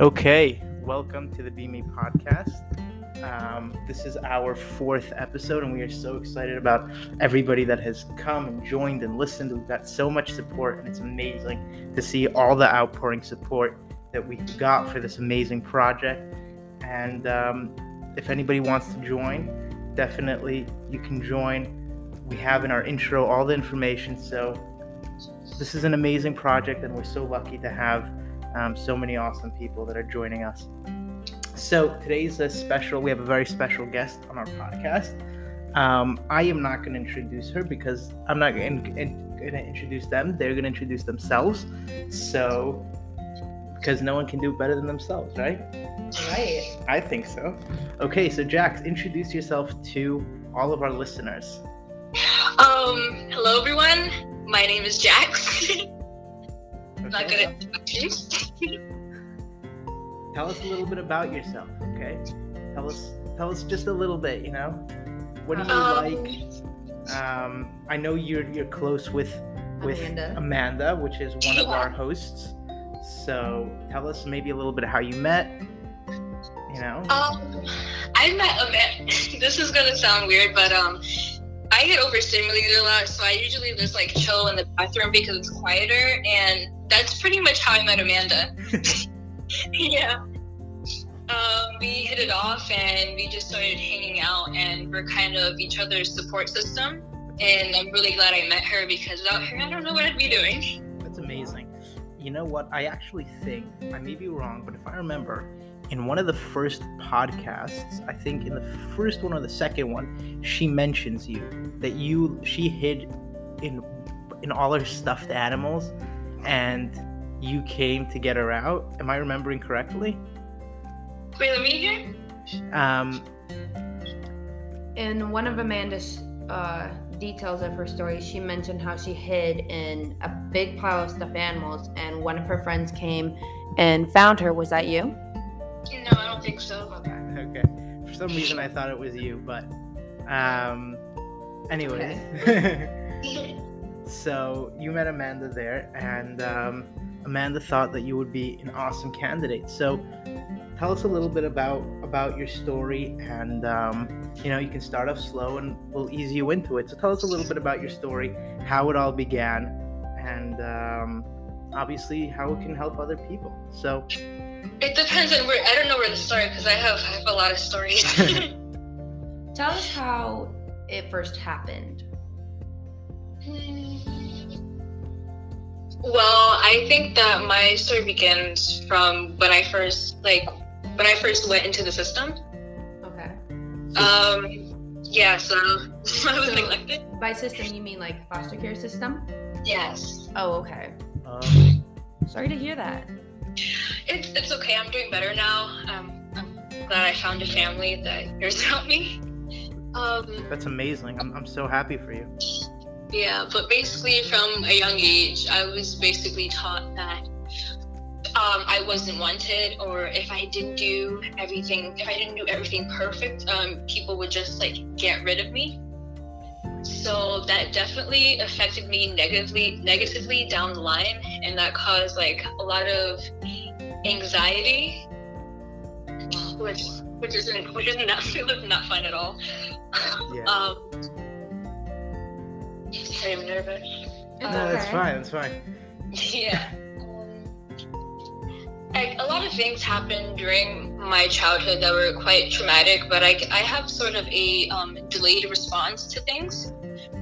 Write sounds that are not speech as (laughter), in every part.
Okay, welcome to the Be Me podcast. Um, this is our fourth episode, and we are so excited about everybody that has come and joined and listened. We've got so much support, and it's amazing to see all the outpouring support that we got for this amazing project. And um, if anybody wants to join, definitely you can join. We have in our intro all the information. So, this is an amazing project, and we're so lucky to have um, so many awesome people that are joining us. So today's a special. We have a very special guest on our podcast. Um, I am not going to introduce her because I'm not going to introduce them. They're going to introduce themselves. So because no one can do better than themselves, right? Right. I think so. Okay, so Jax, introduce yourself to all of our listeners. Um, hello everyone. My name is Jax. (laughs) I'm not good at. (laughs) Tell us a little bit about yourself, okay? Tell us tell us just a little bit, you know? What do you Um, like? Um, I know you're you're close with with Amanda. Amanda, which is one of our hosts. So tell us maybe a little bit of how you met. You know? Um, I met Amanda. (laughs) this is gonna sound weird, but um, I get overstimulated a lot, so I usually just like chill in the bathroom because it's quieter, and that's pretty much how I met Amanda. (laughs) yeah. Um, we hit it off, and we just started hanging out, and we're kind of each other's support system. And I'm really glad I met her because without her, I don't know what I'd be doing. That's amazing. You know what? I actually think I may be wrong, but if I remember, in one of the first podcasts, I think in the first one or the second one, she mentions you that you she hid in in all her stuffed animals, and you came to get her out. Am I remembering correctly? Wait, let me hear. Um, In one of Amanda's uh, details of her story, she mentioned how she hid in a big pile of stuffed animals, and one of her friends came and found her. Was that you? No, I don't think so. Okay. okay. For some reason, I thought it was you, but um, anyways. (laughs) so you met Amanda there, and um, Amanda thought that you would be an awesome candidate. So tell us a little bit about about your story, and um, you know you can start off slow, and we'll ease you into it. So tell us a little bit about your story, how it all began, and um, obviously how it can help other people. So It depends on where. I don't know where to start because I have I have a lot of stories. (laughs) (laughs) Tell us how it first happened. Well, I think that my story begins from when I first like when I first went into the system. Okay. Um, yeah, so (laughs) I was neglected. By system, you mean like foster care system? Yes, Oh, okay. um, Sorry to hear that. it's it's okay. I'm doing better now. Um, I'm glad I found a family that cares about me. Um, that's amazing. I'm I'm so happy for you. Yeah, but basically from a young age, I was basically taught that um, I wasn't wanted, or if I didn't do everything, if I didn't do everything perfect, um, people would just like get rid of me. So that definitely affected me negatively, negatively down the line, and that caused like a lot of anxiety, which which isn't which isn't (laughs) was not fun at all. Yeah. Um, I'm nervous. It's no, that's okay. fine. It's fine. (laughs) Yeah. Like, a lot of things happened during my childhood that were quite traumatic, but I, I have sort of a um, delayed response to things.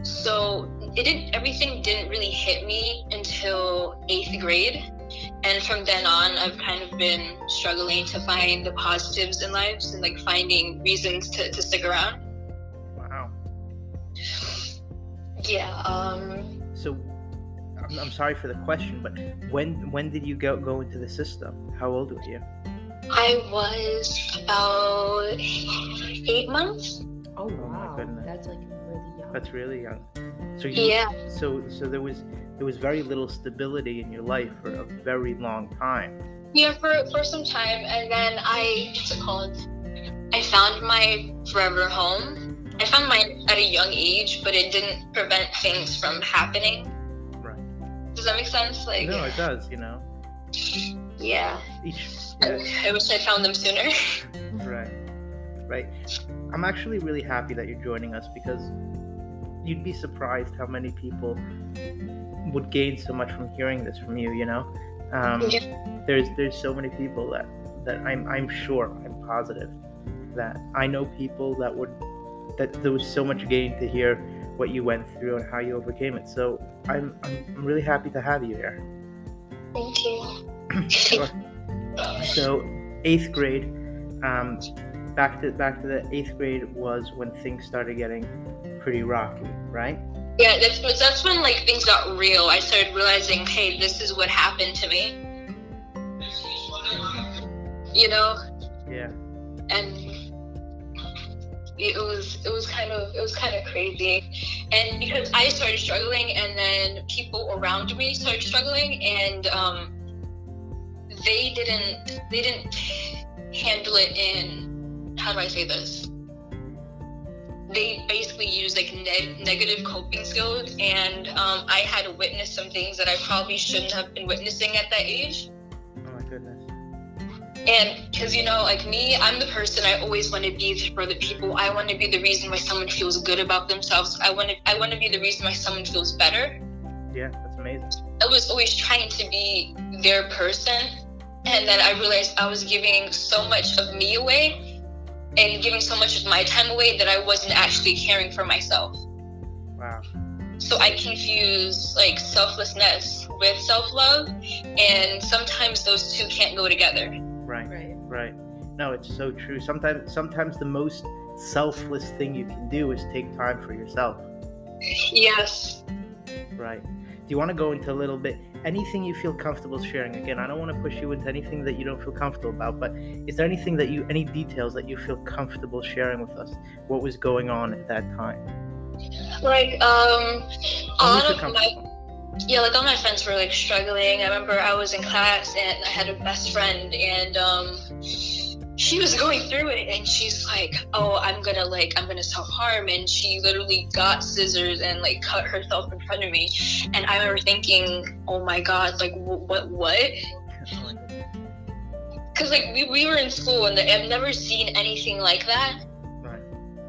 So it didn't, everything didn't really hit me until eighth grade. And from then on, I've kind of been struggling to find the positives in life and like finding reasons to, to stick around. Yeah. Um, So, I'm, I'm sorry for the question, but when when did you go go into the system? How old were you? I was about eight months. Oh, my wow. goodness. That's like really young. That's really young. So you, Yeah. So so there was there was very little stability in your life for a very long time. Yeah, for for some time, and then I what's it called? I found my forever home. I found mine at a young age, but it didn't prevent things from happening. Right. Does that make sense? Like, No, it does. You know. Yeah. Each. I, I wish I found them sooner. (laughs) Right. Right. I'm actually really happy that you're joining us because you'd be surprised how many people would gain so much from hearing this from you. You know, um, Yeah. there's there's so many people that that I'm I'm sure I'm positive that I know people that would that there was so much gain to hear what you went through and how you overcame it. So I'm I'm, I'm really happy to have you here. Thank you. Sure. So eighth grade, um, back to back to the eighth grade was when things started getting pretty rocky, right? Yeah, that's that's when like things got real. I started realizing, hey, this is what happened to me. You know, Yeah. and it was it was kind of it was kind of crazy and because i started struggling and then people around me started struggling and um they didn't they didn't handle it in how do i say this they basically used like ne- negative coping skills and um, i had to witness some things that i probably shouldn't have been witnessing at that age. And because you know, like me, I'm the person I always want to be for the people. I want to be the reason why someone feels good about themselves. I want to, I want to be the reason why someone feels better. Yeah, that's amazing. I was always trying to be their person, and then I realized I was giving so much of me away, and giving so much of my time away that I wasn't actually caring for myself. Wow. So I confuse like selflessness with self-love, and sometimes those two can't go together. Right. Right. Right. No, it's so true. Sometimes sometimes the most selfless thing you can do is take time for yourself. Yes. Right. Do you want to go into a little bit anything you feel comfortable sharing? Again, I don't want to push you into anything that you don't feel comfortable about, but is there anything that you any details that you feel comfortable sharing with us? What was going on at that time? Like, um, a lot of my comfortable. Yeah, like all my friends were like struggling. I remember I was in class and I had a best friend and um she was going through it and she's like, Oh, I'm gonna like I'm gonna self harm and she literally got scissors and like cut herself in front of me. And I remember thinking, Oh my god, like wh- what what? Because like we, we were in school and I've never seen anything like that. Right.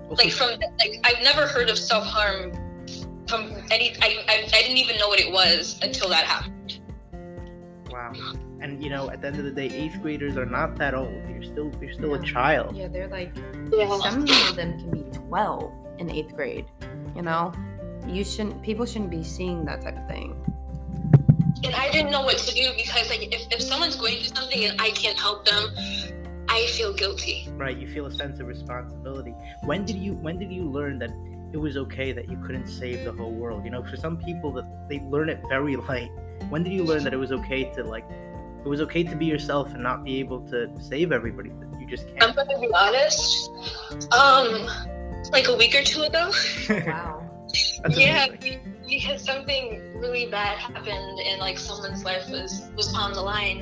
Like from like I've never heard of self harm from any I, I I didn't even know what it was until that happened. wow. And you know, at the end of the day, eighth graders are not that old. You're still you're still a child. Yeah, they're like Yeah. some of them can be 12 in eighth grade. You know, you shouldn't. People shouldn't be seeing that type of thing. and I didn't know what to do because like if, if someone's going through something and I can't help them, I feel guilty. Right. You feel a sense of responsibility. When did you when did you learn that it was okay that you couldn't save the whole world? You know, for some people that they learn it very (laughs) late. When did you learn that it was okay to like it was okay to be yourself and not be able to save everybody? That you just can't. I'm gonna be honest. Um, like a week or two ago. Wow. That's yeah, amazing. Be- because something really bad happened and like someone's life was was on the line,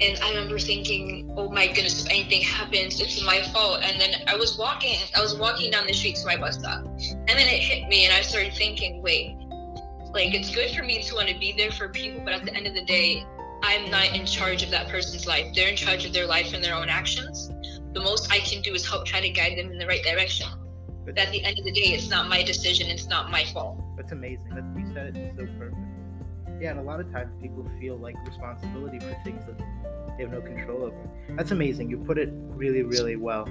and I remember thinking, oh my goodness, if anything happens, it's my fault. And then I was walking, I was walking down the street to my bus stop, and then it hit me, and I started thinking, wait, like it's good for me to want to be there for people, but at the end of the day, I'm not in charge of that person's life. They're in charge of their life and their own actions. The most I can do is help try to guide them in the right direction. But at the end of the day, it's not my decision. It's not my fault. That's amazing. That you said it so perfect. Yeah, and a lot of times people feel like responsibility for things that they have no control over. That's amazing. You put it really, really well.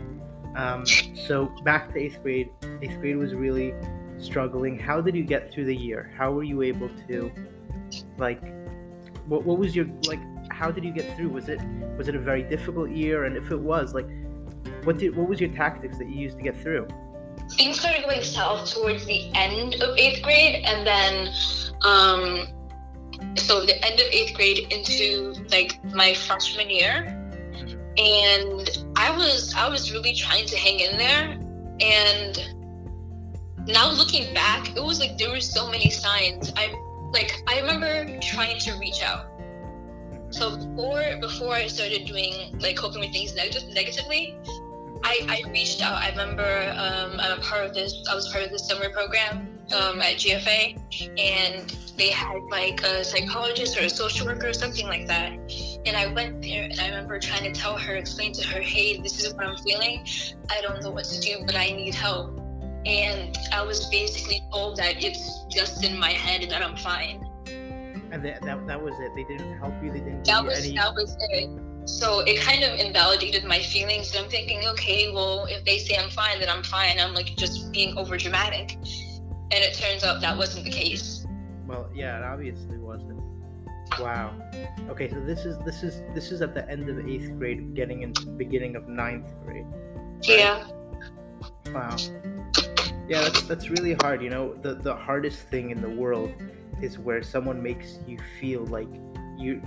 Um, so back to eighth grade. Eighth grade was really struggling. How did you get through the year? How were you able to, like, what what was your like? How did you get through? Was it was it a very difficult year? And if it was, like, what did what was your tactics that you used to get through? Things started going south towards the end of eighth grade, and then, um, so the end of eighth grade into like my freshman year, and I was I was really trying to hang in there, and now looking back, it was like there were so many signs. I like I remember trying to reach out. So before before I started doing like coping with things neg- negatively, I, I reached out. I remember um, I'm a part of this. I was part of this summer program um, at GFA, and they had like a psychologist or a social worker or something like that. And I went there and I remember trying to tell her, explain to her, hey, this is what I'm feeling. I don't know what to do, but I need help. And I was basically told that it's just in my head and that I'm fine. And that, that, that was it. They didn't help you. They didn't That was any. that was it. So it kind of invalidated my feelings. And I'm thinking, okay, well, if they say I'm fine, then I'm fine. I'm like just being over dramatic. And it turns out that wasn't the case. Well, yeah, it obviously wasn't. Wow. Okay, so this is this is this is at the end of eighth grade, getting into beginning of ninth grade. Yeah. Wow. Yeah, that's that's really hard. You know, the the hardest thing in the world is where someone makes you feel like you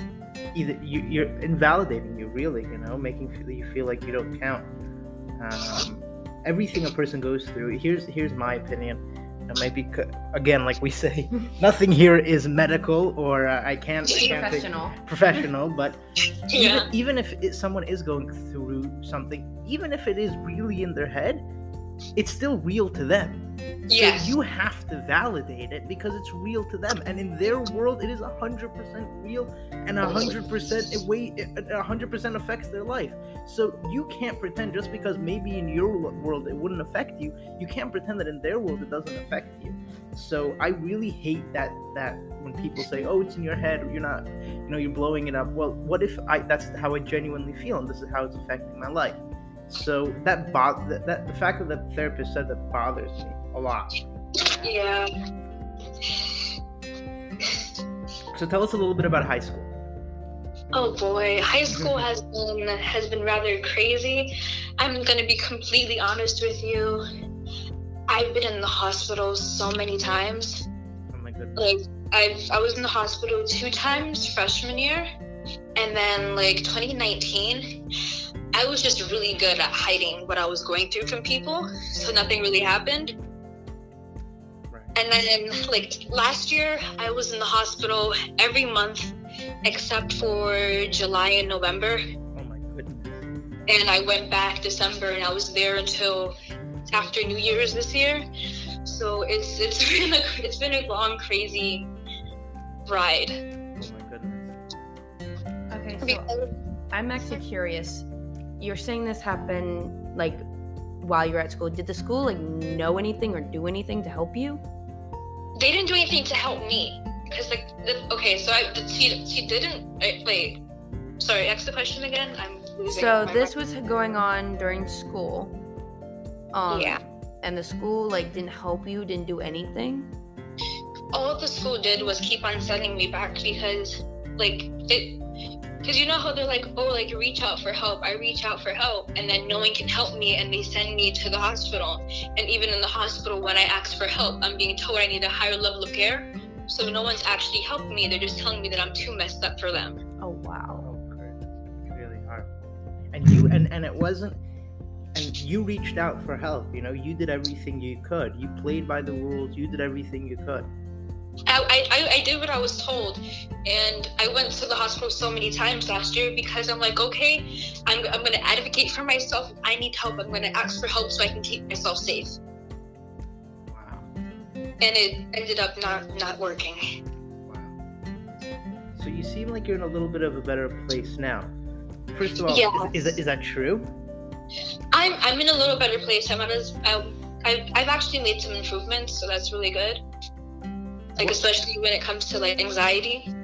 either you, you're invalidating you really. You know, making you feel like you don't count. Um, everything a person goes through. Here's here's my opinion. It might be again, like we (laughs) say, nothing here is medical or uh, I can't I can't Professional. professional, but (laughs) Yeah. even, even if it, someone is going through something, even if it is really in their head, it's still real to them. Yes. So you have to validate it because it's real to them, and in their world, it is hundred percent real, and hundred percent it way hundred percent affects their life. So you can't pretend just because maybe in your world it wouldn't affect you, you can't pretend that in their world it doesn't affect you. So I really hate that that when people say, "Oh, it's in your head," "You're not," you know, you're blowing it up. Well, what if I? That's how I genuinely feel, and this is how it's affecting my life. So that bo- that, that the fact that the therapist said that bothers me a lot. Yeah. So tell us a little bit about high school. Oh boy, high school has been has been rather crazy. I'm gonna be completely honest with you. I've been in the hospital so many times. Oh my goodness. Like I've I was in the hospital two times freshman year, and then like 2019, I was just really good at hiding what I was going through from people, so nothing really happened. Right. And then, like last year, I was in the hospital every month except for July and November. Oh my goodness. And I went back December and I was there until after New Year's this year. So it's it's (laughs) been a it's been a long, crazy ride. Oh my goodness. Okay, so I'm actually curious. You're saying this happened like while you're at school. Did the school like know anything or do anything to help you? They didn't do anything to help me because like the, okay, so I she she didn't I, wait. Sorry, ask the question again. I'm losing. So this mind. was going on during school. Um, Yeah. And the school like didn't help you, didn't do anything. all the school did was keep on sending me back because like it because you know how they're like oh like reach out for help i reach out for help and then no one can help me and they send me to the hospital and even in the hospital when i ask for help i'm being told i need a higher level of care so no one's actually helping me they're just telling me that i'm too messed up for them Oh wow. Oh, really hard. And you and and it wasn't. And you reached out for help. You know, you did everything you could. You played by the rules. You did everything you could. I, I, I did what I was told, and I went to the hospital so many times last year because I'm like, okay, I'm, I'm going to advocate for myself. I need help, I'm going to ask for help so I can keep myself safe. Wow. And it ended up not not working. Wow. So you seem like you're in a little bit of a better place now. First of all, Yeah. is, is, that, is that true? I'm I'm in a little better place. I'm a, um, I've, I've actually made some improvements, so that's really good. Like especially when it comes to like anxiety.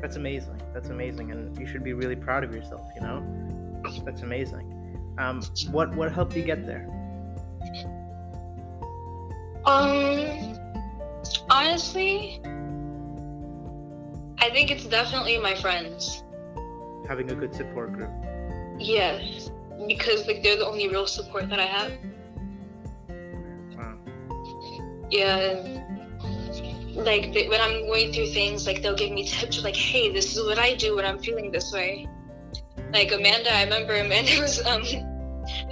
That's amazing. That's amazing, and you should be really proud of yourself. You know, that's amazing. Um, what what helped you get there? Um, honestly, I think it's definitely my friends. Having a good support group. Yes, because like they're the only real support that I have. Yeah. Like they, when I'm going through things, like they'll give me tips like, "Hey, this is what I do when I'm feeling this way." Like Amanda, I remember Amanda (laughs) was um,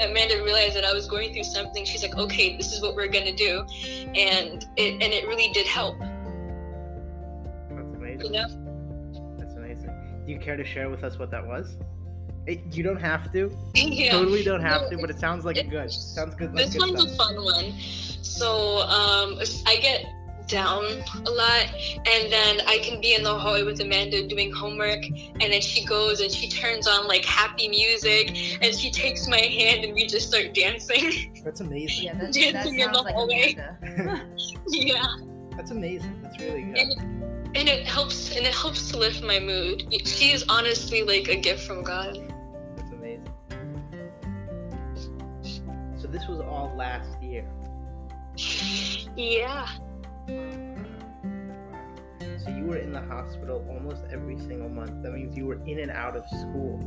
Amanda realized that I was going through something. She's like, "Okay, this is what we're gonna do," and it and it really did help. That's amazing. You know? That's amazing. Do you care to share with us what that was? It, you don't have to. (laughs) yeah. Totally don't have No, to, but it sounds like it- good. Sounds good. Like This good one's stuff. a fun one. So um, I get down a lot. And then I can be in the hallway with Amanda doing homework, and then she goes and she turns on like happy music, and she takes my hand, and we just start dancing. That's amazing. Yeah, that, that in sounds the like hallway. Amanda. (laughs) yeah. That's amazing. That's really good. And it, and it helps and it helps to lift my mood. She is honestly like a gift from God. This was all last year. Yeah. So you were in the hospital almost every single month. That means you were in and out of school.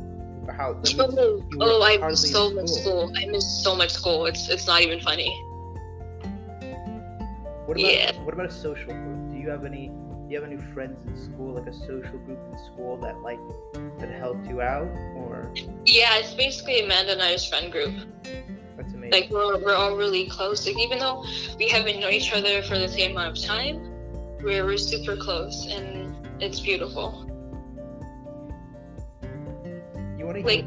How? Oh, oh I hardly miss in so much school. I miss so much school. It's it's not even funny. What about Yeah. what about a social group? Do you have any? Do you have any friends in school, like a social group in school that like that helped you out, or Yeah, it's basically Amanda and I's friend group. That's amazing. Like we're we're all really close. Like even though we haven't known each other for the same amount of time, we're we're super close and it's beautiful. you want to Like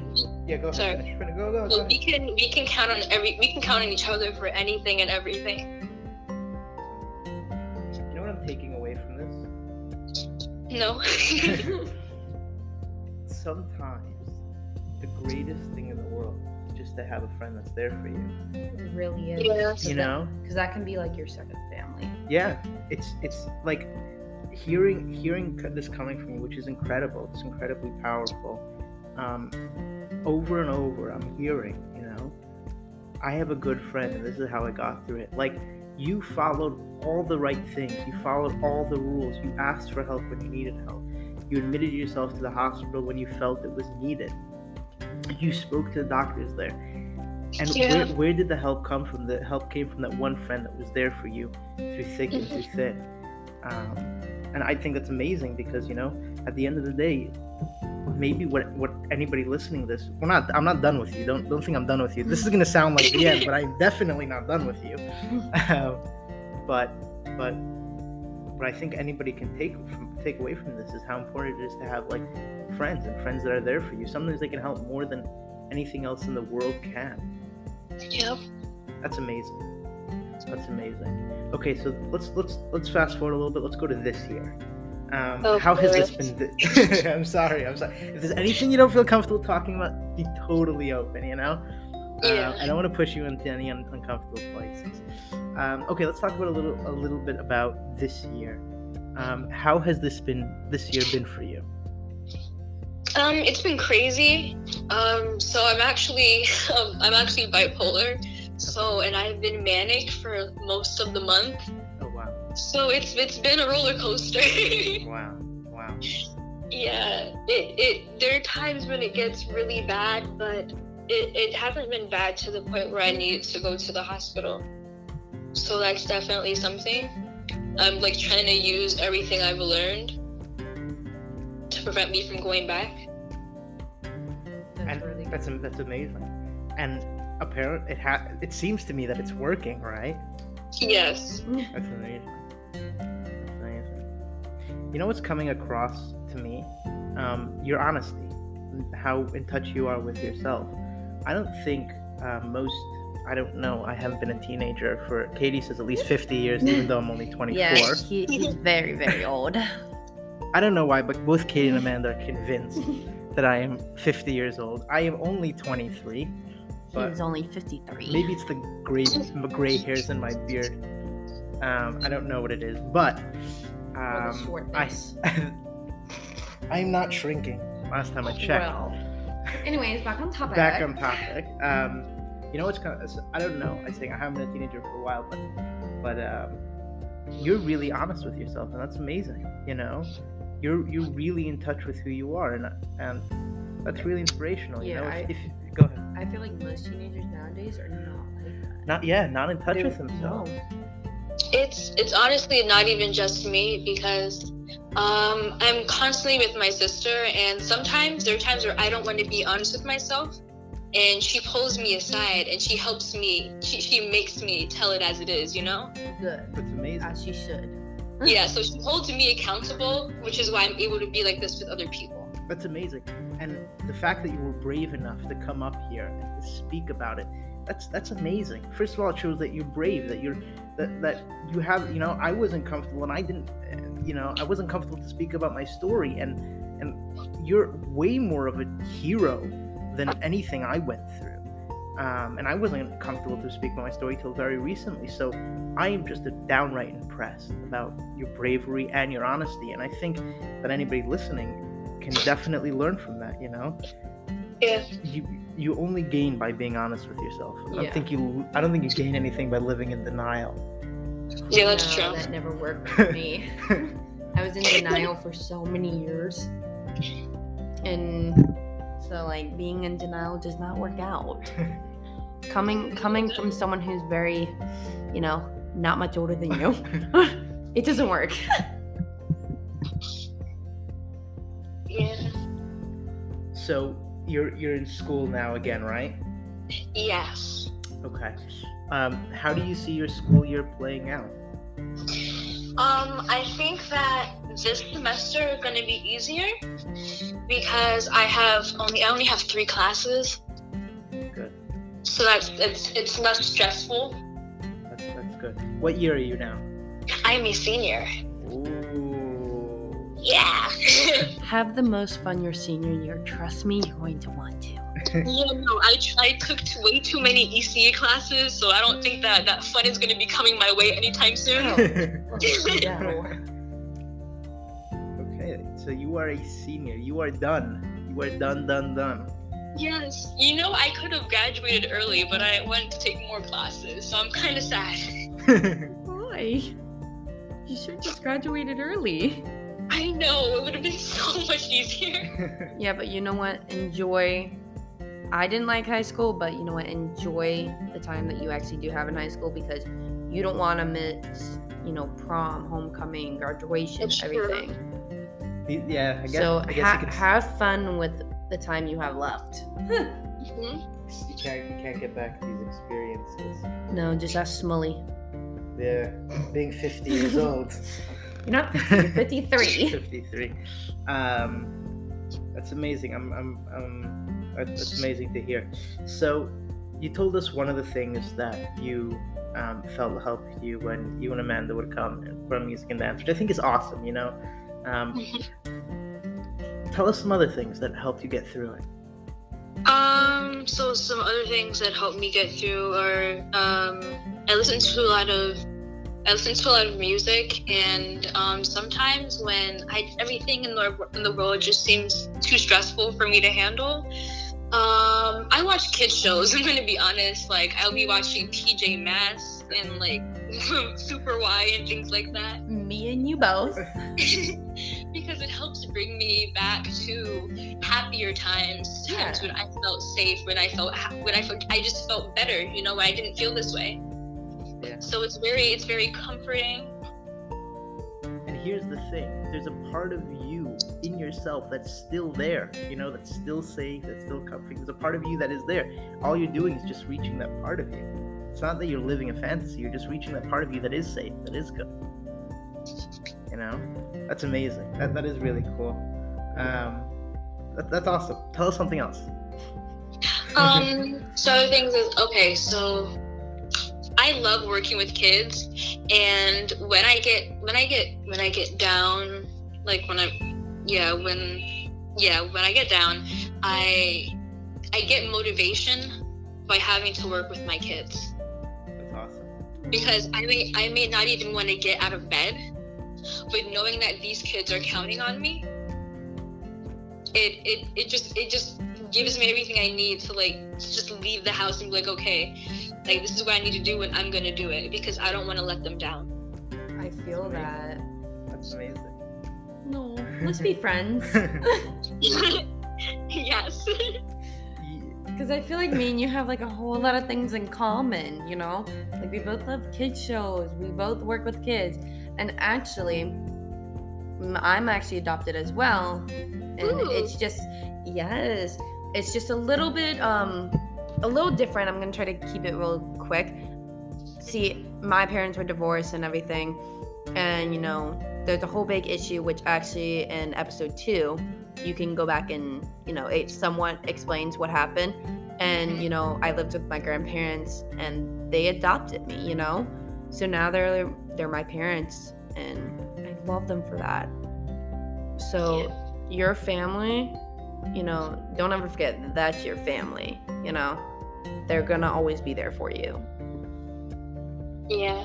Yeah, go ahead. sorry. Finish. Finish. Go, go, we can we can count on every we can count on each other for anything and everything. You know what I'm taking away from this? No. (laughs) (laughs) Sometimes the greatest thing in the world is just to have a friend that's there for you. It really is. Yes. You know? Because that can be like your second family. Yeah, it's it's like hearing hearing this coming from you, which is incredible. It's incredibly powerful. Um, over and over, I'm hearing, you know, I have a good friend, and this is how I got through it. Like you followed all the right things. You followed all the rules. You asked for help when you needed help. You admitted yourself to the hospital when you felt it was needed. You spoke to the doctors there. And Yeah. where, where did the help come from? The help came from that one friend that was there for you through thick and through thin. Um, and I think that's amazing because you know, at the end of the day, maybe what what anybody listening to this, we're not. I'm not done with you. Don't don't think I'm done with you. This is gonna sound like the end, but I'm (laughs) definitely not done with you. Um, but but what I think anybody can take from take away from this is how important it is to have like friends and friends that are there for you. Sometimes they can help more than anything else in the world can. Yep. That's amazing. That's amazing. Okay, so let's let's let's fast forward a little bit. Let's go to this year. Um, Oh, how has this been? Th- (laughs) I'm sorry. I'm sorry. If there's anything you don't feel comfortable talking about, be totally open. You know. Yeah. Um, I don't want to push you into any un- uncomfortable places. Um, okay, let's talk about a little a little bit about this year. Um, how has this been this year been for you? Um, it's been crazy. Um, so I'm actually (laughs) um, I'm actually bipolar. So and I've been manic for most of the month. Oh wow, So it's it's been a roller coaster. (laughs) wow, wow. yeah. It it there are times when it gets really bad, but it, it hasn't been bad to the point where I need to go to the hospital. So that's definitely something. I'm like trying to use everything I've learned to prevent me from going back. That's and really that's that's amazing. And apparent it ha- it seems to me that it's working, right? Yes. That's amazing. That's amazing. You know what's coming across to me? Um, your honesty, how in touch you are with yourself. I don't think uh, most. I don't know. I haven't been a teenager for. Katie says at least fifty years, even though I'm only (laughs) twenty-four. Yeah, he, he's very, very old. I don't know why, but both Katie and Amanda are convinced (laughs) that I am fifty years old. I am only twenty-three. But He's only 53. Maybe it's the gray gray hairs in my beard. Um, I don't know what it is, but um. I (laughs) I'm not shrinking. Last time I checked. Well, anyways, back on topic. Back on topic. Um, you know what's kind of I don't know. I think I haven't been a teenager for a while, but but um, you're really honest with yourself, and that's amazing. You know, you're you're really in touch with who you are, and and that's really inspirational. You Yeah, know, if, I- if go ahead. I feel like most teenagers nowadays are not like that. Not yeah, not in touch They're- with themselves. no. It's it's honestly not even just me because um, I'm constantly with my sister, and sometimes there are times where I don't want to be honest with myself, and she pulls me aside and she helps me. She she makes me tell it as it is, you know. Good. That's amazing. As she should. Yeah, so she holds me accountable, which is why I'm able to be like this with other people. That's amazing. And the fact that you were brave enough to come up here and speak about it that's that's amazing. First of all, it shows that you're brave, that you're that that you have. You know, I wasn't comfortable, and I didn't. You know, I wasn't comfortable to speak about my story, and and you're way more of a hero than anything I went through. Um, and I wasn't comfortable to speak about my story till very recently. So I am just downright impressed about your bravery and your honesty. And I think that anybody listening can definitely learn from that. You know, Yeah. you you only gain by being honest with yourself. I don't Yeah. think you I don't think you gain anything by living in denial. Yeah, that's No, true. That never worked (laughs) for me. I was in (laughs) denial for so many years. And so like being in denial does not work out. (laughs) coming coming from someone who's very, you know, not much older than you, (laughs) it doesn't work. Yeah. So you're you're in school now again, right? Yes. Okay. Um, how do you see your school year playing out? Um, I think that this semester is going to be easier because I have only I only have three classes, Good. so that's it's it's less stressful. That's that's good. What year are you now? I'm a senior. Ooh. Yeah. (laughs) Have the most fun your senior year. Trust me, you're going to want to. (laughs) yeah. No, I I took t- way too many ECA classes, so I don't think that that fun is going to be coming my way anytime soon. Oh. (laughs) Okay, so you are a senior. You are done. You are done, done, done. Yes. You know, I could have graduated early, but I wanted to take more classes, so I'm kind of sad. (laughs) Why? You should have just graduated early. I know it would have been so much easier. Yeah, but you know what? Enjoy. I didn't like high school, but you know what? Enjoy the time that you actually do have in high school because you don't want to miss, you know, prom, homecoming, graduation, That's true. everything. yeah, I guess, so I guess ha- you, could, have fun with the time you have left. Mhm. you can't you can't get back these experiences. No, just ask Smully. Yeah, being 50 years (laughs) old. You're not 50, you're 53. (laughs) 53. Um, that's amazing. I'm, I'm, um, that's amazing to hear. So, you told us one of the things that you um, felt helped you when you and Amanda would come and run music and dance, which I think is awesome. You know, um, (laughs) tell us some other things that helped you get through it. Um, so some other things that helped me get through are um, I listen to a lot of I listen to a lot of music, and um, sometimes when I everything in the in the world just seems too stressful for me to handle, um, I watch kids shows. (laughs) I'm gonna be honest. Like I'll be watching PJ Masks and like (laughs) Super Why and things like that. Me and you both. (laughs) because it helps bring me back to happier times, times Yeah. when I felt safe, when I felt ha- when I felt I just felt better, you know, when I didn't feel this way. Yeah. So it's very it's very comforting. And here's the thing there's a part of you in yourself that's still there, you know, that's still safe, that's still comforting. There's a part of you that is there. All you're doing is just reaching that part of you. It's not that you're living a fantasy, you're just reaching that part of you that is safe, that is good. You know? That's amazing. That, that is really cool. Um, that, that's awesome. Tell us something else. Um, so things is okay. So I love working with kids, and when I get when I get when I get down, like when I, yeah, when yeah, when I get down, I I get motivation by having to work with my kids That's awesome. because I may I may not even want to get out of bed, but knowing that these kids are counting on me, it it it just it just gives me everything I need to like to just leave the house and be like, okay, like this is what I need to do and I'm gonna do it because I don't want to let them down. I feel that. That's amazing. No, let's be friends. (laughs) yes. Because I feel like me and you have like a whole lot of things in common, you know? Like we both love kids shows, we both work with kids. And actually, I'm actually adopted as well. And Ooh. it's just, yes, it's just a little bit, um, a little different. I'm gonna try to keep it real quick. See, my parents were divorced and everything. And, you know, there's a whole big issue, which actually in episode two, you can go back and you know it somewhat explains what happened. And you know i lived with my grandparents and they adopted me you know? So now they're they're my parents and i love them for that. So your family you know don't ever forget that that's your family you know? They're gonna always be there for you. Yeah.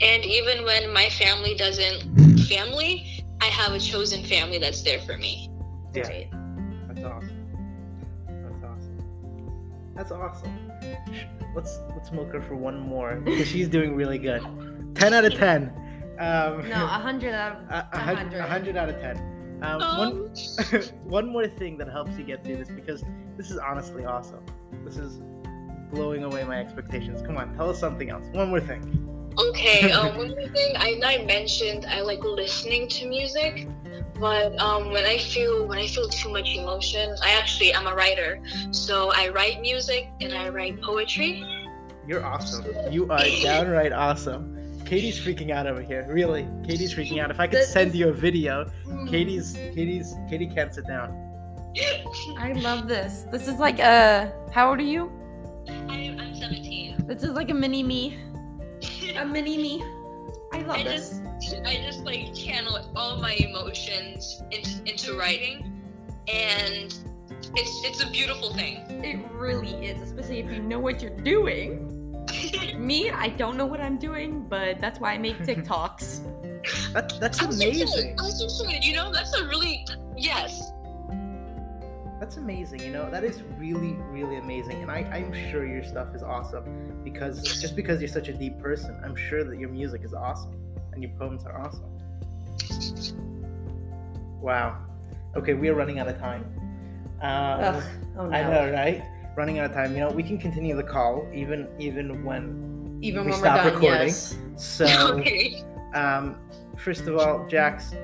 And even when my family doesn't family, I have a chosen family that's there for me. Yeah. right That's awesome. That's awesome. That's awesome. Let's let's milk her for one more because she's doing really good. Ten out of ten. Um, no a hundred out of (laughs) hundred. a hundred out of ten. Um, one Um, (laughs) one more thing that helps you get through this because this is honestly awesome. This is blowing away my expectations. Come on, tell us something else. One more thing. Okay. (laughs) Um, one more thing, I, I mentioned I like listening to music, but um, when I feel when I feel too much emotion, I actually I'm a writer, so I write music and I write poetry. You're awesome. You are (laughs) downright awesome. Katie's freaking out over here. Really, Katie's freaking out. If I could send you a video, Mm. Katie's Katie's Katie can't sit down. (laughs) i love this this is like a how old are you I, I'm 17. this is like a mini me (laughs) a mini me i love I this just I just like channel all my emotions into, into writing, and it's it's a beautiful thing. It really is, especially if you know what you're doing. (laughs) Me, I don't know what I'm doing, but that's why I make (laughs) TikToks. That, that's I was just amazing. I was just saying, you know, that's a really yes. That's amazing. You know, that is really, really amazing. And I, I'm sure your stuff is awesome because just because you're such a deep person, I'm sure that your music is awesome and your poems are awesome. Wow. Okay, we are running out of time. Um, Ugh, oh no. I know, right? Running out of time. You know, we can continue the call even even when. Even We when stop we're done, recording. yes. So, (laughs) okay. um, first of all, Jax,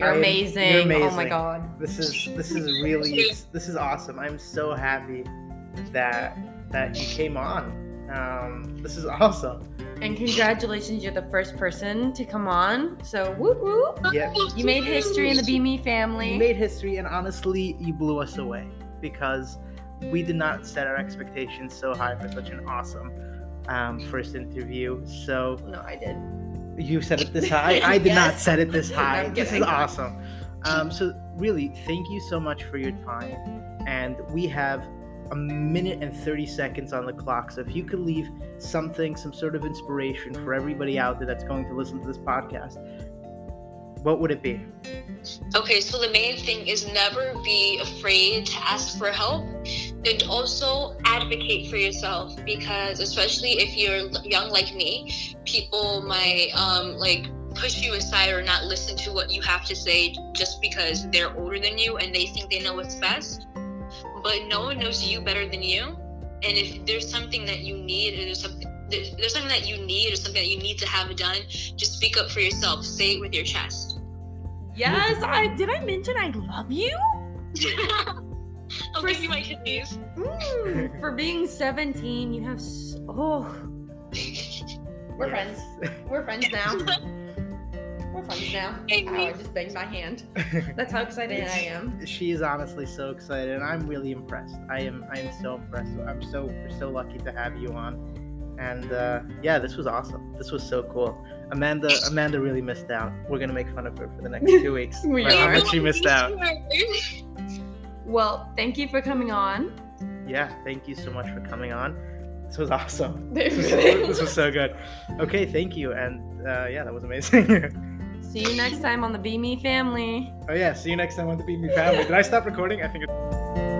You're I amazing. you're Oh my god. this is this is really this is awesome. I'm so happy that that you came on. Um, this is awesome. And congratulations, you're the first person to come on. So whoop whoop. Yeah. You made history in the Be Me family. You made history, and honestly, you blew us away because we did not set our expectations so high for such an awesome um, first interview. So no, I did. You set it this high. (laughs) I did not set it this (laughs) high. I'm this is awesome. Um, so really, thank you so much for your time. And we have a minute and 30 seconds on the clock. So if you could leave something, some sort of inspiration for everybody out there that's going to listen to this podcast, what would it be? Okay, so the main thing is never be afraid to ask for help and also advocate for yourself because especially if you're young like me, people might um like push you aside or not listen to what you have to say just because they're older than you and they think they know what's best. But no one knows you better than you. And if there's something that you need or there's something there's there's something that you need or something that you need to have done, just speak up for yourself. Say it with your chest. Yes, I did. I mention I love you (laughs) (laughs) I'll For give you my kidneys. Mm, for being 17. You have so. Oh, (laughs) we're friends. (laughs) We're friends now. We're friends now. Hey, Ow, I just banged my hand. That's how excited I am. she is honestly so excited, and I'm really impressed. I am I am so impressed. I'm so we're so lucky to have you on, and uh, yeah, this was awesome. This was so cool. Amanda Amanda really missed out. We're gonna make fun of her for the next two weeks. We for how are. much she missed out. Well, thank you for coming on. Yeah, thank you so much for coming on. This was awesome. (laughs) This was, (laughs) this was so good. Okay, thank you, and uh, yeah, that was amazing. (laughs) See you next time on the Be Me family. oh yeah, see you next time on the Be Me Family. Did I stop recording? I think. It-